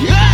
Yeah.